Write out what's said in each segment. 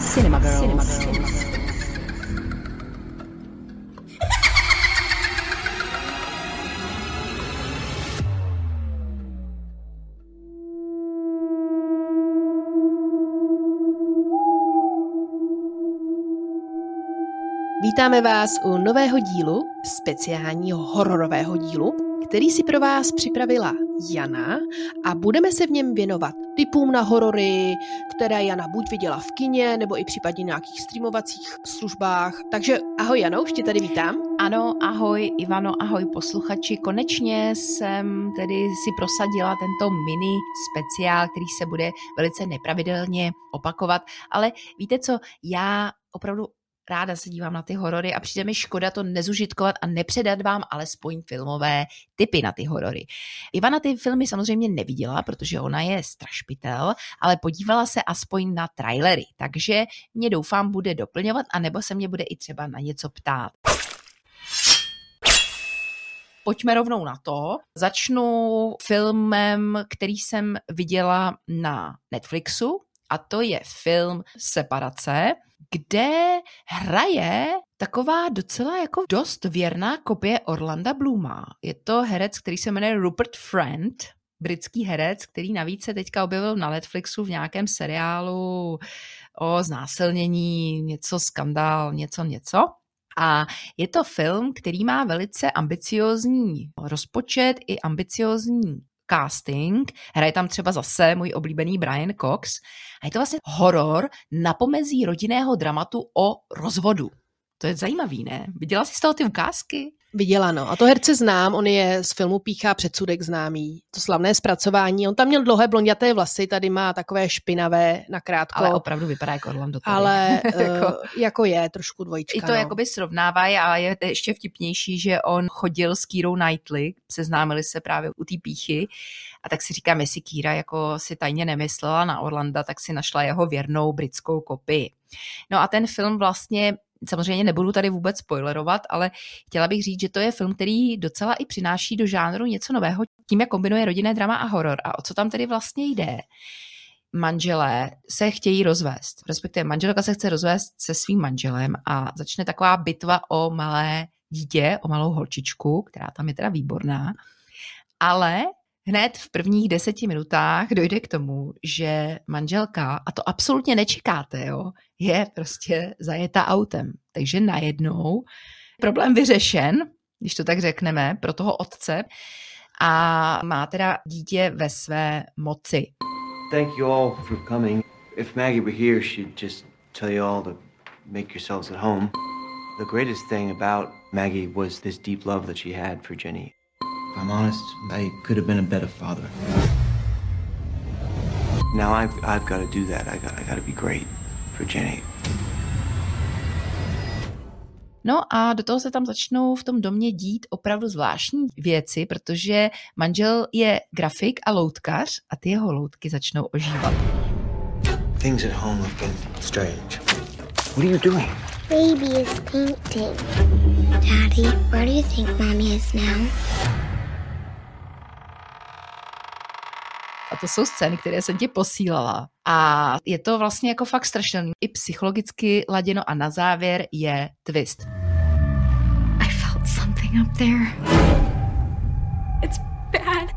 Cinema Girls. Cinema Girls. Vítáme vás u nového dílu, speciálního hororového dílu, který si pro vás připravila Jana a budeme se v něm věnovat typům na horory, které Jana buď viděla v kině, nebo i případně nějakých streamovacích službách. Takže ahoj Jano, už tě tady vítám. Ano, ahoj Ivano, ahoj posluchači. Konečně jsem tedy si prosadila tento mini speciál, který se bude velice nepravidelně opakovat, ale víte co, já opravdu ráda se dívám na ty horory a přijde mi škoda to nezužitkovat a nepředat vám alespoň filmové typy na ty horory. Ivana ty filmy samozřejmě neviděla, protože ona je strašpitel, ale podívala se aspoň na trailery, takže mě doufám bude doplňovat a nebo se mě bude i třeba na něco ptát. Pojďme rovnou na to. Začnu filmem, který jsem viděla na Netflixu, a to je film Separace, kde hraje taková docela jako dost věrná kopie Orlanda Bluma. Je to herec, který se jmenuje Rupert Friend, britský herec, který navíc se teďka objevil na Netflixu v nějakém seriálu o znásilnění, něco skandál, něco, něco. A je to film, který má velice ambiciozní rozpočet i ambiciozní casting. Hraje tam třeba zase můj oblíbený Brian Cox. A je to vlastně horor na pomezí rodinného dramatu o rozvodu. To je zajímavý, ne? Viděla jsi z toho ty ukázky? Viděla, no. A to herce znám, on je z filmu Píchá předsudek známý. To slavné zpracování. On tam měl dlouhé blondiaté vlasy, tady má takové špinavé nakrátko. Ale opravdu vypadá jako Orlando. Tady. Ale jako, uh, jako je, trošku dvojička. I to no. jakoby srovnávají a je ještě vtipnější, že on chodil s Kírou Knightley, seznámili se právě u té píchy a tak si říkám, jestli Kýra jako si tajně nemyslela na Orlanda, tak si našla jeho věrnou britskou kopii. No a ten film vlastně samozřejmě nebudu tady vůbec spoilerovat, ale chtěla bych říct, že to je film, který docela i přináší do žánru něco nového, tím, jak kombinuje rodinné drama a horor. A o co tam tedy vlastně jde? manželé se chtějí rozvést, respektive manželka se chce rozvést se svým manželem a začne taková bitva o malé dítě, o malou holčičku, která tam je teda výborná, ale hned v prvních deseti minutách dojde k tomu, že manželka, a to absolutně nečekáte, jo, je prostě zajeta autem. Takže najednou problém vyřešen, když to tak řekneme, pro toho otce a má teda dítě ve své moci. Thank you all for coming. If Maggie were here, she'd just tell you all to make yourselves at home. The greatest thing about Maggie was this deep love that she had for Jenny. If I'm honest, I could have been a better father. Now I've, I've got to do that. I got, I got to be great for Jenny. No a do toho se tam začnou v tom domě dít opravdu zvláštní věci, protože manžel je grafik a loutkař a ty jeho loutky začnou ožívat. Things at home have been strange. What are you doing? Baby is painting. Daddy, where do you think mommy is now? A to jsou scény, které jsem ti posílala. A je to vlastně jako fakt strašný. I psychologicky laděno a na závěr je twist. I felt something up there. It's bad.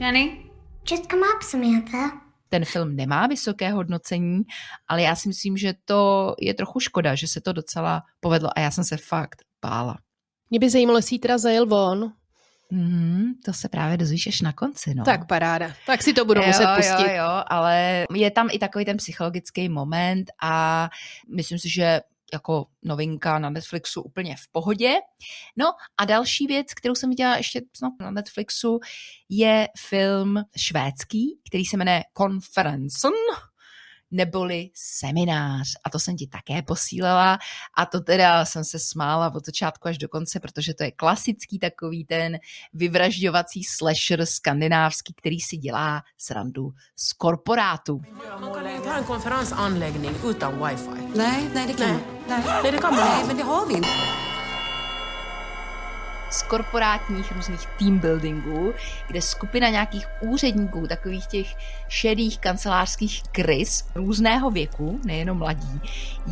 Jenny? Just come up, Samantha. Ten film nemá vysoké hodnocení, ale já si myslím, že to je trochu škoda, že se to docela povedlo a já jsem se fakt bála. Mě by zajímalo, jestli teda zajel von, Mm, to se právě dozvíš až na konci, no. Tak paráda. Tak si to budu jo, muset pustit. Jo, jo, ale je tam i takový ten psychologický moment a myslím si, že jako novinka na Netflixu úplně v pohodě. No a další věc, kterou jsem viděla ještě snad na Netflixu, je film švédský, který se jmenuje Conference neboli seminář. A to jsem ti také posílala a to teda jsem se smála od začátku až do konce, protože to je klasický takový ten vyvražďovací slasher skandinávský, který si dělá srandu z korporátu. Man kan inte ha en konferensanläggning utan wifi. Nej, nej det kan nej. nej. det kan man. Nej, men det har vi inte. Z korporátních různých team buildingů, kde skupina nějakých úředníků, takových těch šedých kancelářských krys různého věku, nejenom mladí,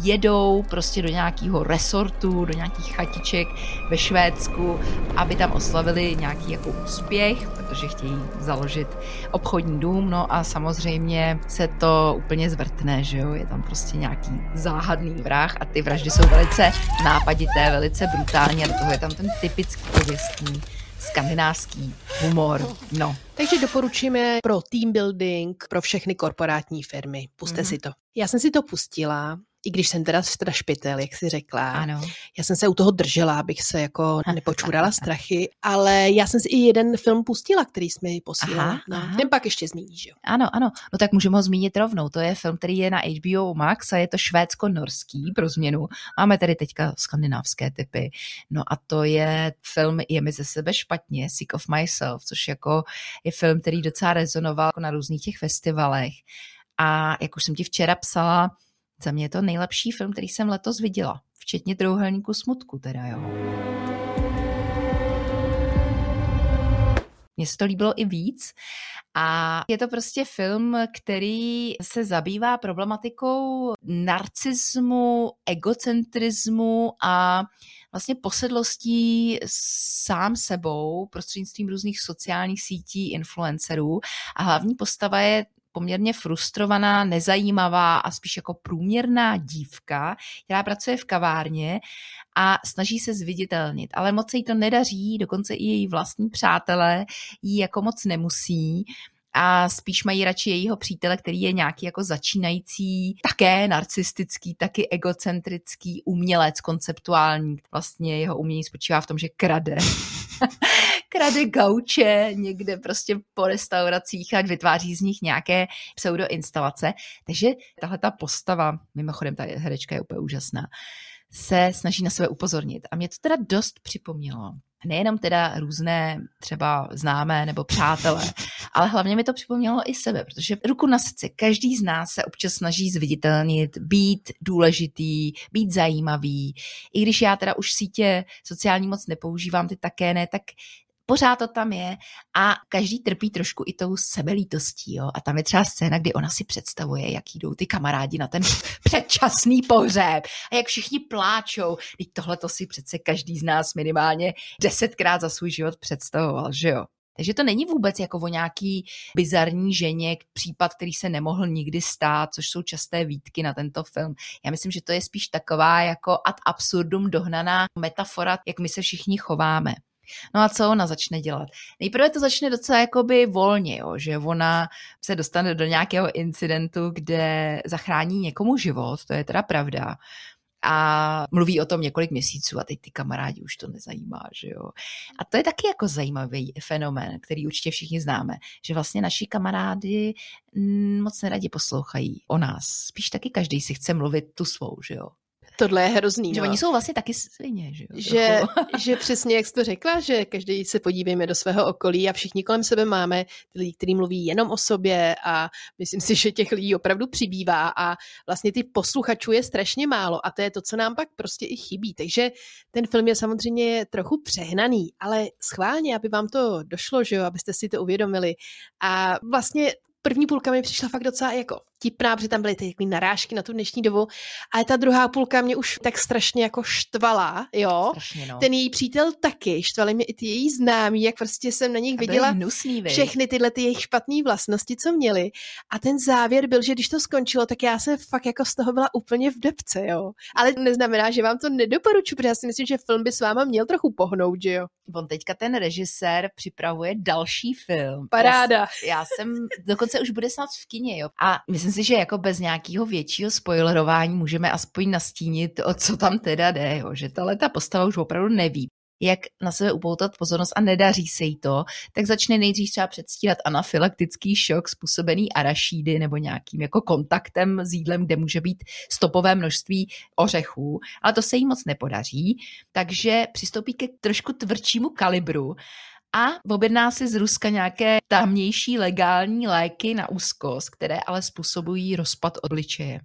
jedou prostě do nějakého resortu, do nějakých chatiček ve Švédsku, aby tam oslavili nějaký jako úspěch, protože chtějí založit obchodní dům, no a samozřejmě se to úplně zvrtne, že jo, je tam prostě nějaký záhadný vrah a ty vraždy jsou velice nápadité, velice brutální a do toho je tam ten typický pověstný skandinávský humor. No. Takže doporučíme pro team building, pro všechny korporátní firmy. Puste mm-hmm. si to. Já jsem si to pustila i když jsem teda strašpitel, jak si řekla. Ano. Já jsem se u toho držela, abych se jako nepočurala strachy, ale já jsem si i jeden film pustila, který jsme mi posílali. Aha, no, aha. Ten pak ještě zmíníš, jo? Ano, ano. No tak můžeme ho zmínit rovnou. To je film, který je na HBO Max a je to švédsko-norský pro změnu. Máme tady teďka skandinávské typy. No a to je film Je mi ze sebe špatně, Sick of Myself, což jako je film, který docela rezonoval na různých těch festivalech. A jak už jsem ti včera psala, za mě je to nejlepší film, který jsem letos viděla, včetně Trouhelníku smutku teda, jo. Mně se to líbilo i víc a je to prostě film, který se zabývá problematikou narcismu, egocentrismu a vlastně posedlostí sám sebou prostřednictvím různých sociálních sítí influencerů a hlavní postava je poměrně frustrovaná, nezajímavá a spíš jako průměrná dívka, která pracuje v kavárně a snaží se zviditelnit, ale moc se jí to nedaří, dokonce i její vlastní přátelé jí jako moc nemusí a spíš mají radši jejího přítele, který je nějaký jako začínající, také narcistický, taky egocentrický umělec, konceptuální. Vlastně jeho umění spočívá v tom, že krade. Krade gauče někde prostě po restauracích a vytváří z nich nějaké pseudoinstalace. Takže tahle ta postava, mimochodem ta herečka je úplně úžasná, se snaží na sebe upozornit. A mě to teda dost připomnělo nejenom teda různé třeba známé nebo přátelé, ale hlavně mi to připomnělo i sebe, protože ruku na srdce, každý z nás se občas snaží zviditelnit, být důležitý, být zajímavý. I když já teda už sítě sociální moc nepoužívám, ty také ne, tak pořád to tam je a každý trpí trošku i tou sebelítostí. Jo? A tam je třeba scéna, kdy ona si představuje, jak jdou ty kamarádi na ten předčasný pohřeb a jak všichni pláčou. Teď tohle to si přece každý z nás minimálně desetkrát za svůj život představoval, že jo? Takže to není vůbec jako o nějaký bizarní ženě, případ, který se nemohl nikdy stát, což jsou časté výtky na tento film. Já myslím, že to je spíš taková jako ad absurdum dohnaná metafora, jak my se všichni chováme. No a co ona začne dělat? Nejprve to začne docela jakoby volně, jo, že ona se dostane do nějakého incidentu, kde zachrání někomu život, to je teda pravda a mluví o tom několik měsíců a teď ty kamarádi už to nezajímá, že jo. A to je taky jako zajímavý fenomén, který určitě všichni známe, že vlastně naši kamarádi mm, moc neradi poslouchají o nás. Spíš taky každý si chce mluvit tu svou, že jo. Tohle je hrozný. Že no. oni jsou vlastně taky svině, že jo? Že, že přesně, jak jsi to řekla, že každý se podívejme do svého okolí a všichni kolem sebe máme ty lidi, kteří mluví jenom o sobě a myslím si, že těch lidí opravdu přibývá a vlastně ty posluchačů je strašně málo a to je to, co nám pak prostě i chybí. Takže ten film je samozřejmě trochu přehnaný, ale schválně, aby vám to došlo, že jo, abyste si to uvědomili. A vlastně první půlka mi přišla fakt docela jako vtipná, protože tam byly ty narážky na tu dnešní dobu, ale ta druhá půlka mě už tak strašně jako štvala, jo. Strašně, no. Ten její přítel taky, štvali mě i ty její známí, jak prostě jsem na nich viděla hnusný, všechny tyhle ty jejich špatné vlastnosti, co měli. A ten závěr byl, že když to skončilo, tak já jsem fakt jako z toho byla úplně v depce, jo. Ale neznamená, že vám to nedoporučuji, protože já si myslím, že film by s váma měl trochu pohnout, že jo. On teďka ten režisér připravuje další film. Paráda. Já, já jsem, dokonce už bude snad v kině, jo. A myslím si, že jako bez nějakého většího spoilerování můžeme aspoň nastínit, o co tam teda jde, jo? že ta postava už opravdu neví jak na sebe upoutat pozornost a nedaří se jí to, tak začne nejdřív třeba předstírat anafylaktický šok způsobený arašídy nebo nějakým jako kontaktem s jídlem, kde může být stopové množství ořechů, ale to se jí moc nepodaří, takže přistoupí ke trošku tvrdšímu kalibru a objedná si z Ruska nějaké tamnější legální léky na úzkost, které ale způsobují rozpad obličeje.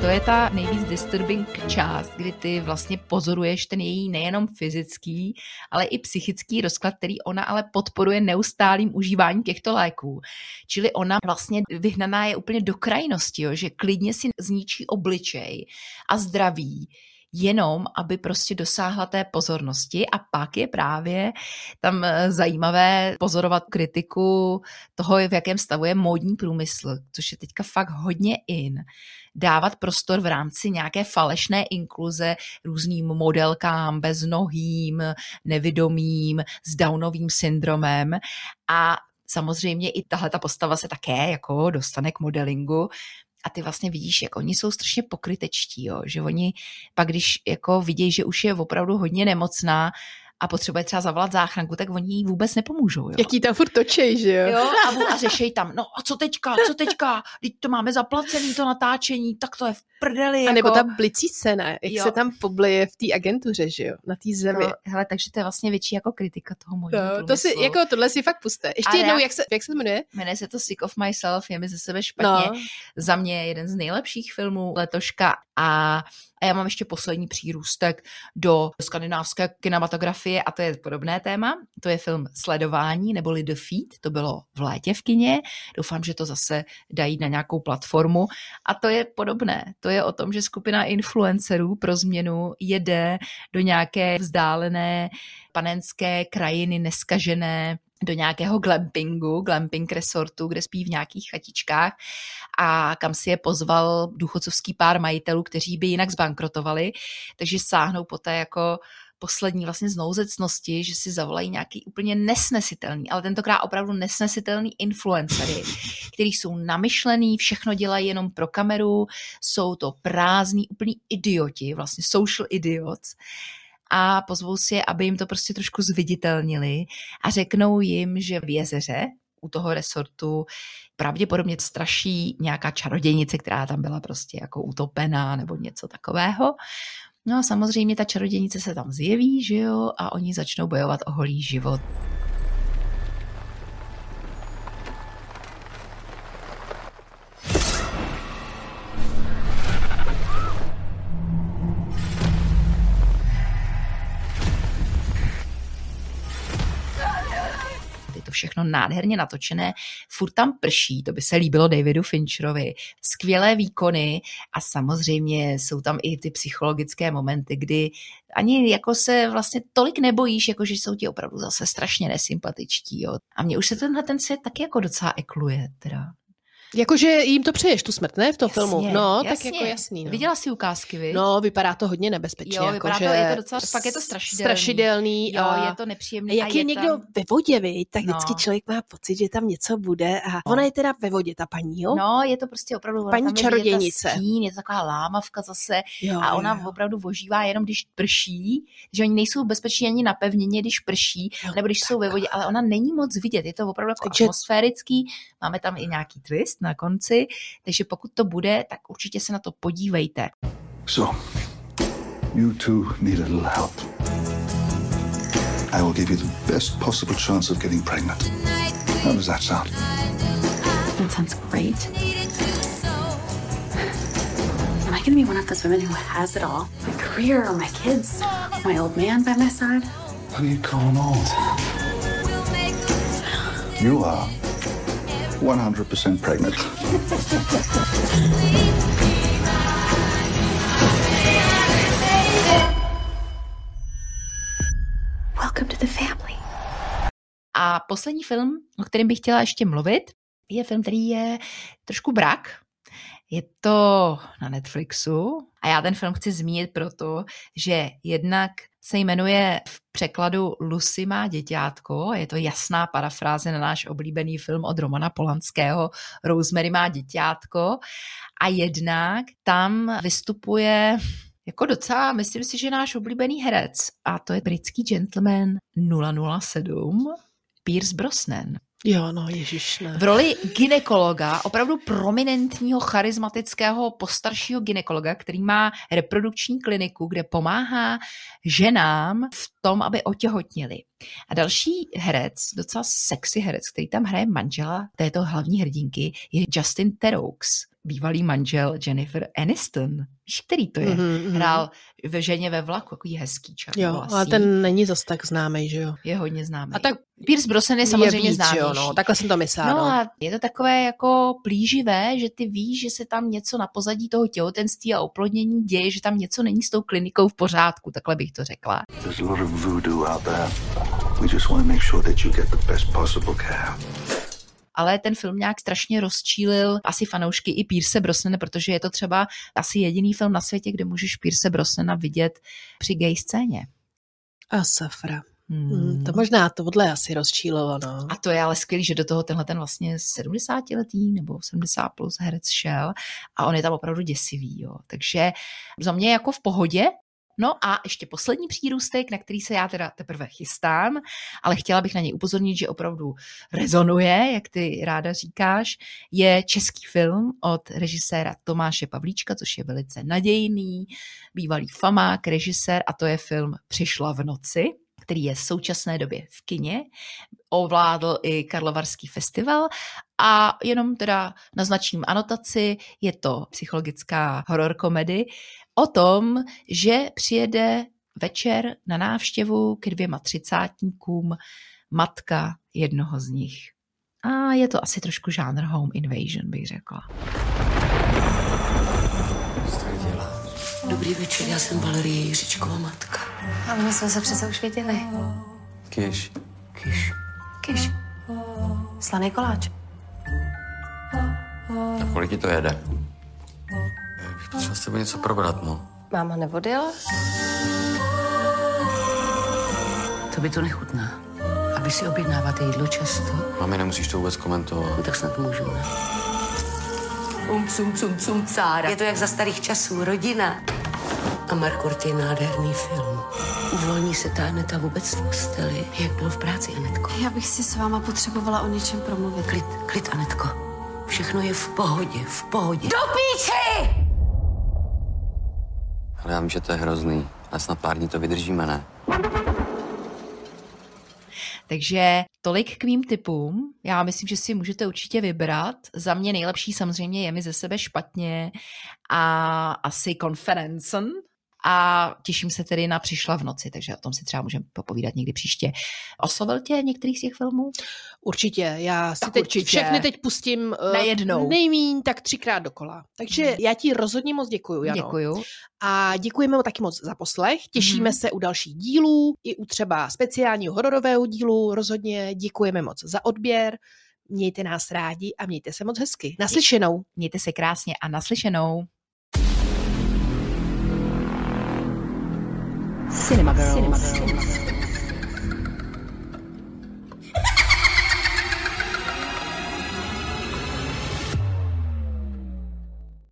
To je ta nejvíc disturbing část, kdy ty vlastně pozoruješ ten její nejenom fyzický, ale i psychický rozklad, který ona ale podporuje neustálým užíváním těchto léků. Čili ona vlastně vyhnaná je úplně do krajnosti, jo, že klidně si zničí obličej a zdraví, jenom aby prostě dosáhla té pozornosti. A pak je právě tam eh, zajímavé pozorovat kritiku toho, v jakém stavu je módní průmysl, což je teďka fakt hodně in. Dávat prostor v rámci nějaké falešné inkluze různým modelkám, beznohým, nevidomým, s Downovým syndromem. A samozřejmě i tahle ta postava se také jako dostane k modelingu, a ty vlastně vidíš, jak oni jsou strašně pokrytečtí, jo? že oni pak, když jako vidějí, že už je opravdu hodně nemocná a potřebuje třeba zavolat záchranku, tak oni jí vůbec nepomůžou. Jo? Jaký tam furt točej, že jo? jo a, a řešej tam, no a co teďka, co teďka, teď to máme zaplacený, to natáčení, tak to je v prdeli. Jako... A nebo jako- ta blicí scéna, jak jo. se tam poblije v té agentuře, že jo, na té zemi. To, hele, takže to je vlastně větší jako kritika toho můjho no, to si, jako tohle si fakt puste. Ještě a jednou, já, jak, se, jak se jmenuje? Jmenuje se to Sick of Myself, je mi ze sebe špatně. No. Za mě jeden z nejlepších filmů letoška a a já mám ještě poslední přírůstek do skandinávské kinematografie a to je podobné téma. To je film Sledování neboli The Feed, to bylo v létě v kině. Doufám, že to zase dají na nějakou platformu. A to je podobné. To je o tom, že skupina influencerů pro změnu jede do nějaké vzdálené panenské krajiny neskažené do nějakého glampingu, glamping resortu, kde spí v nějakých chatičkách a kam si je pozval důchodcovský pár majitelů, kteří by jinak zbankrotovali, takže sáhnou poté jako poslední vlastně znouzecnosti, že si zavolají nějaký úplně nesnesitelný, ale tentokrát opravdu nesnesitelný influencery, který jsou namyšlený, všechno dělají jenom pro kameru, jsou to prázdní, úplní idioti, vlastně social idiots a pozvou si je, aby jim to prostě trošku zviditelnili a řeknou jim, že v jezeře u toho resortu pravděpodobně straší nějaká čarodějnice, která tam byla prostě jako utopená nebo něco takového. No a samozřejmě ta čarodějnice se tam zjeví, že jo, a oni začnou bojovat o holý život. Všechno nádherně natočené, furt tam prší, to by se líbilo Davidu Fincherovi, skvělé výkony a samozřejmě jsou tam i ty psychologické momenty, kdy ani jako se vlastně tolik nebojíš, jako že jsou ti opravdu zase strašně nesympatičtí. Jo. A mně už se tenhle ten svět taky jako docela ekluje. Teda. Jakože jim to přeješ tu smrt, ne? V tom jasně, filmu. No, jasně. tak jako jasný. No. Viděla jsi ukázky, vy? No, vypadá to hodně nebezpečně. Jo, jako, vypadá že to, je to docela, pak je to strašidelný. Strašidelný. Jo, a je to nepříjemný. Jak je, je někdo tam... ve vodě, vy, tak no. vždycky člověk má pocit, že tam něco bude. A no. ona je teda ve vodě, ta paní, jo? No, je to prostě opravdu... Paní čarodějnice. Je, je to taková lámavka zase. Jo, a ona jo. opravdu vožívá jenom, když prší, že oni nejsou bezpeční ani na pevnině, když prší, jo, nebo když tak. jsou ve vodě, ale ona není moc vidět. Je to opravdu jako atmosférický. Máme tam i nějaký twist na konci takže pokud to bude, tak určitě se na to podívejte. So, you two need a little help. I will give you the best possible chance of getting pregnant. How does that sound? That sounds great. Am I going to be one of those women who has it all? My career, my kids, my old man by my side? Who are you calling old? You are 100% pregnant. Welcome to the family. A poslední film, o kterém bych chtěla ještě mluvit, je film, který je trošku brak. Je to na Netflixu a já ten film chci zmínit proto, že jednak se jmenuje v překladu Lucy má děťátko. Je to jasná parafráze na náš oblíbený film od Romana Polanského Rosemary má děťátko. A jednak tam vystupuje jako docela, myslím si, že náš oblíbený herec a to je britský gentleman 007 Pierce Brosnan. Jo, no, ježiš, ne. V roli ginekologa, opravdu prominentního, charismatického, postaršího ginekologa, který má reprodukční kliniku, kde pomáhá ženám v tom, aby otěhotněli. A další herec, docela sexy herec, který tam hraje manžela této hlavní hrdinky, je Justin Teraux bývalý manžel Jennifer Aniston. Víš, který to je? Mm-hmm. Hrál ve ženě ve vlaku, takový hezký černý Jo, ale ten není zas tak známý, že jo? Je hodně známý. A tak Pierce Brosnan je samozřejmě je víc, známý. jo, no, takhle jsem to myslela. No No, a je to takové jako plíživé, že ty víš, že se tam něco na pozadí toho těhotenství a oplodnění děje, že tam něco není s tou klinikou v pořádku, takhle bych to řekla. There's a lot of voodoo out there. We just want to make sure that you get the best possible care. Ale ten film nějak strašně rozčílil asi fanoušky i Pierce Brosnana, protože je to třeba asi jediný film na světě, kde můžeš Pierce Brosnana vidět při gay scéně. A safra. Hmm. To možná tohle asi rozčílilo, no. A to je ale skvělý, že do toho tenhle ten vlastně 70-letý nebo 70 plus herec šel a on je tam opravdu děsivý, jo. Takže za mě jako v pohodě, No a ještě poslední přírůstek, na který se já teda teprve chystám, ale chtěla bych na něj upozornit, že opravdu rezonuje, jak ty ráda říkáš, je český film od režiséra Tomáše Pavlíčka, což je velice nadějný, bývalý famák, režisér a to je film Přišla v noci, který je v současné době v kině, ovládl i Karlovarský festival. A jenom teda naznačím anotaci, je to psychologická horror komedy o tom, že přijede večer na návštěvu ke dvěma třicátníkům matka jednoho z nich. A je to asi trošku žánr home invasion, bych řekla. Dobrý večer, já jsem Valerie Jiřičková matka. Ale my jsme se přece už viděli. Kyš. Kyš. Kyš. Slaný koláč. Tak kolik ti to jede? Potřeboval s tebou něco probrat, no. Máma nevodila? To by to nechutná. A vy si objednáváte jídlo často? Mami, nemusíš to vůbec komentovat. No tak snad můžu, ne? Um, cum, cum, cum, cára. Je to jak za starých časů, rodina. A Markurt je nádherný film. Uvolní se ta Aneta vůbec v posteli. Jak bylo v práci, Anetko? Já bych si s váma potřebovala o něčem promluvit. Klid, klid, Anetko. Všechno je v pohodě, v pohodě. Do píči! Já vím, že to je hrozný. Ale snad pár dní to vydržíme, ne? Takže tolik k mým typům. Já myslím, že si můžete určitě vybrat. Za mě nejlepší samozřejmě je mi ze sebe špatně a asi Conferencen. A těším se tedy na Přišla v noci, takže o tom si třeba můžeme popovídat někdy příště. Oslovil tě některý z těch filmů? Určitě, já si Tak teď určitě. všechny teď pustím eh, Najednou. nejmín tak třikrát dokola. Takže já ti rozhodně moc děkuju, Jano. Děkuju. A děkujeme mu taky moc za poslech. Těšíme Mhm. se u dalších dílů, i u třeba speciálního hororového dílu. Rozhodně děkujeme moc za odběr. Mějte nás rádi a mějte se moc hezky. Naslyšenou. Mějte se krásně a naslyšenou. Cinema Girls. Cinema Girls.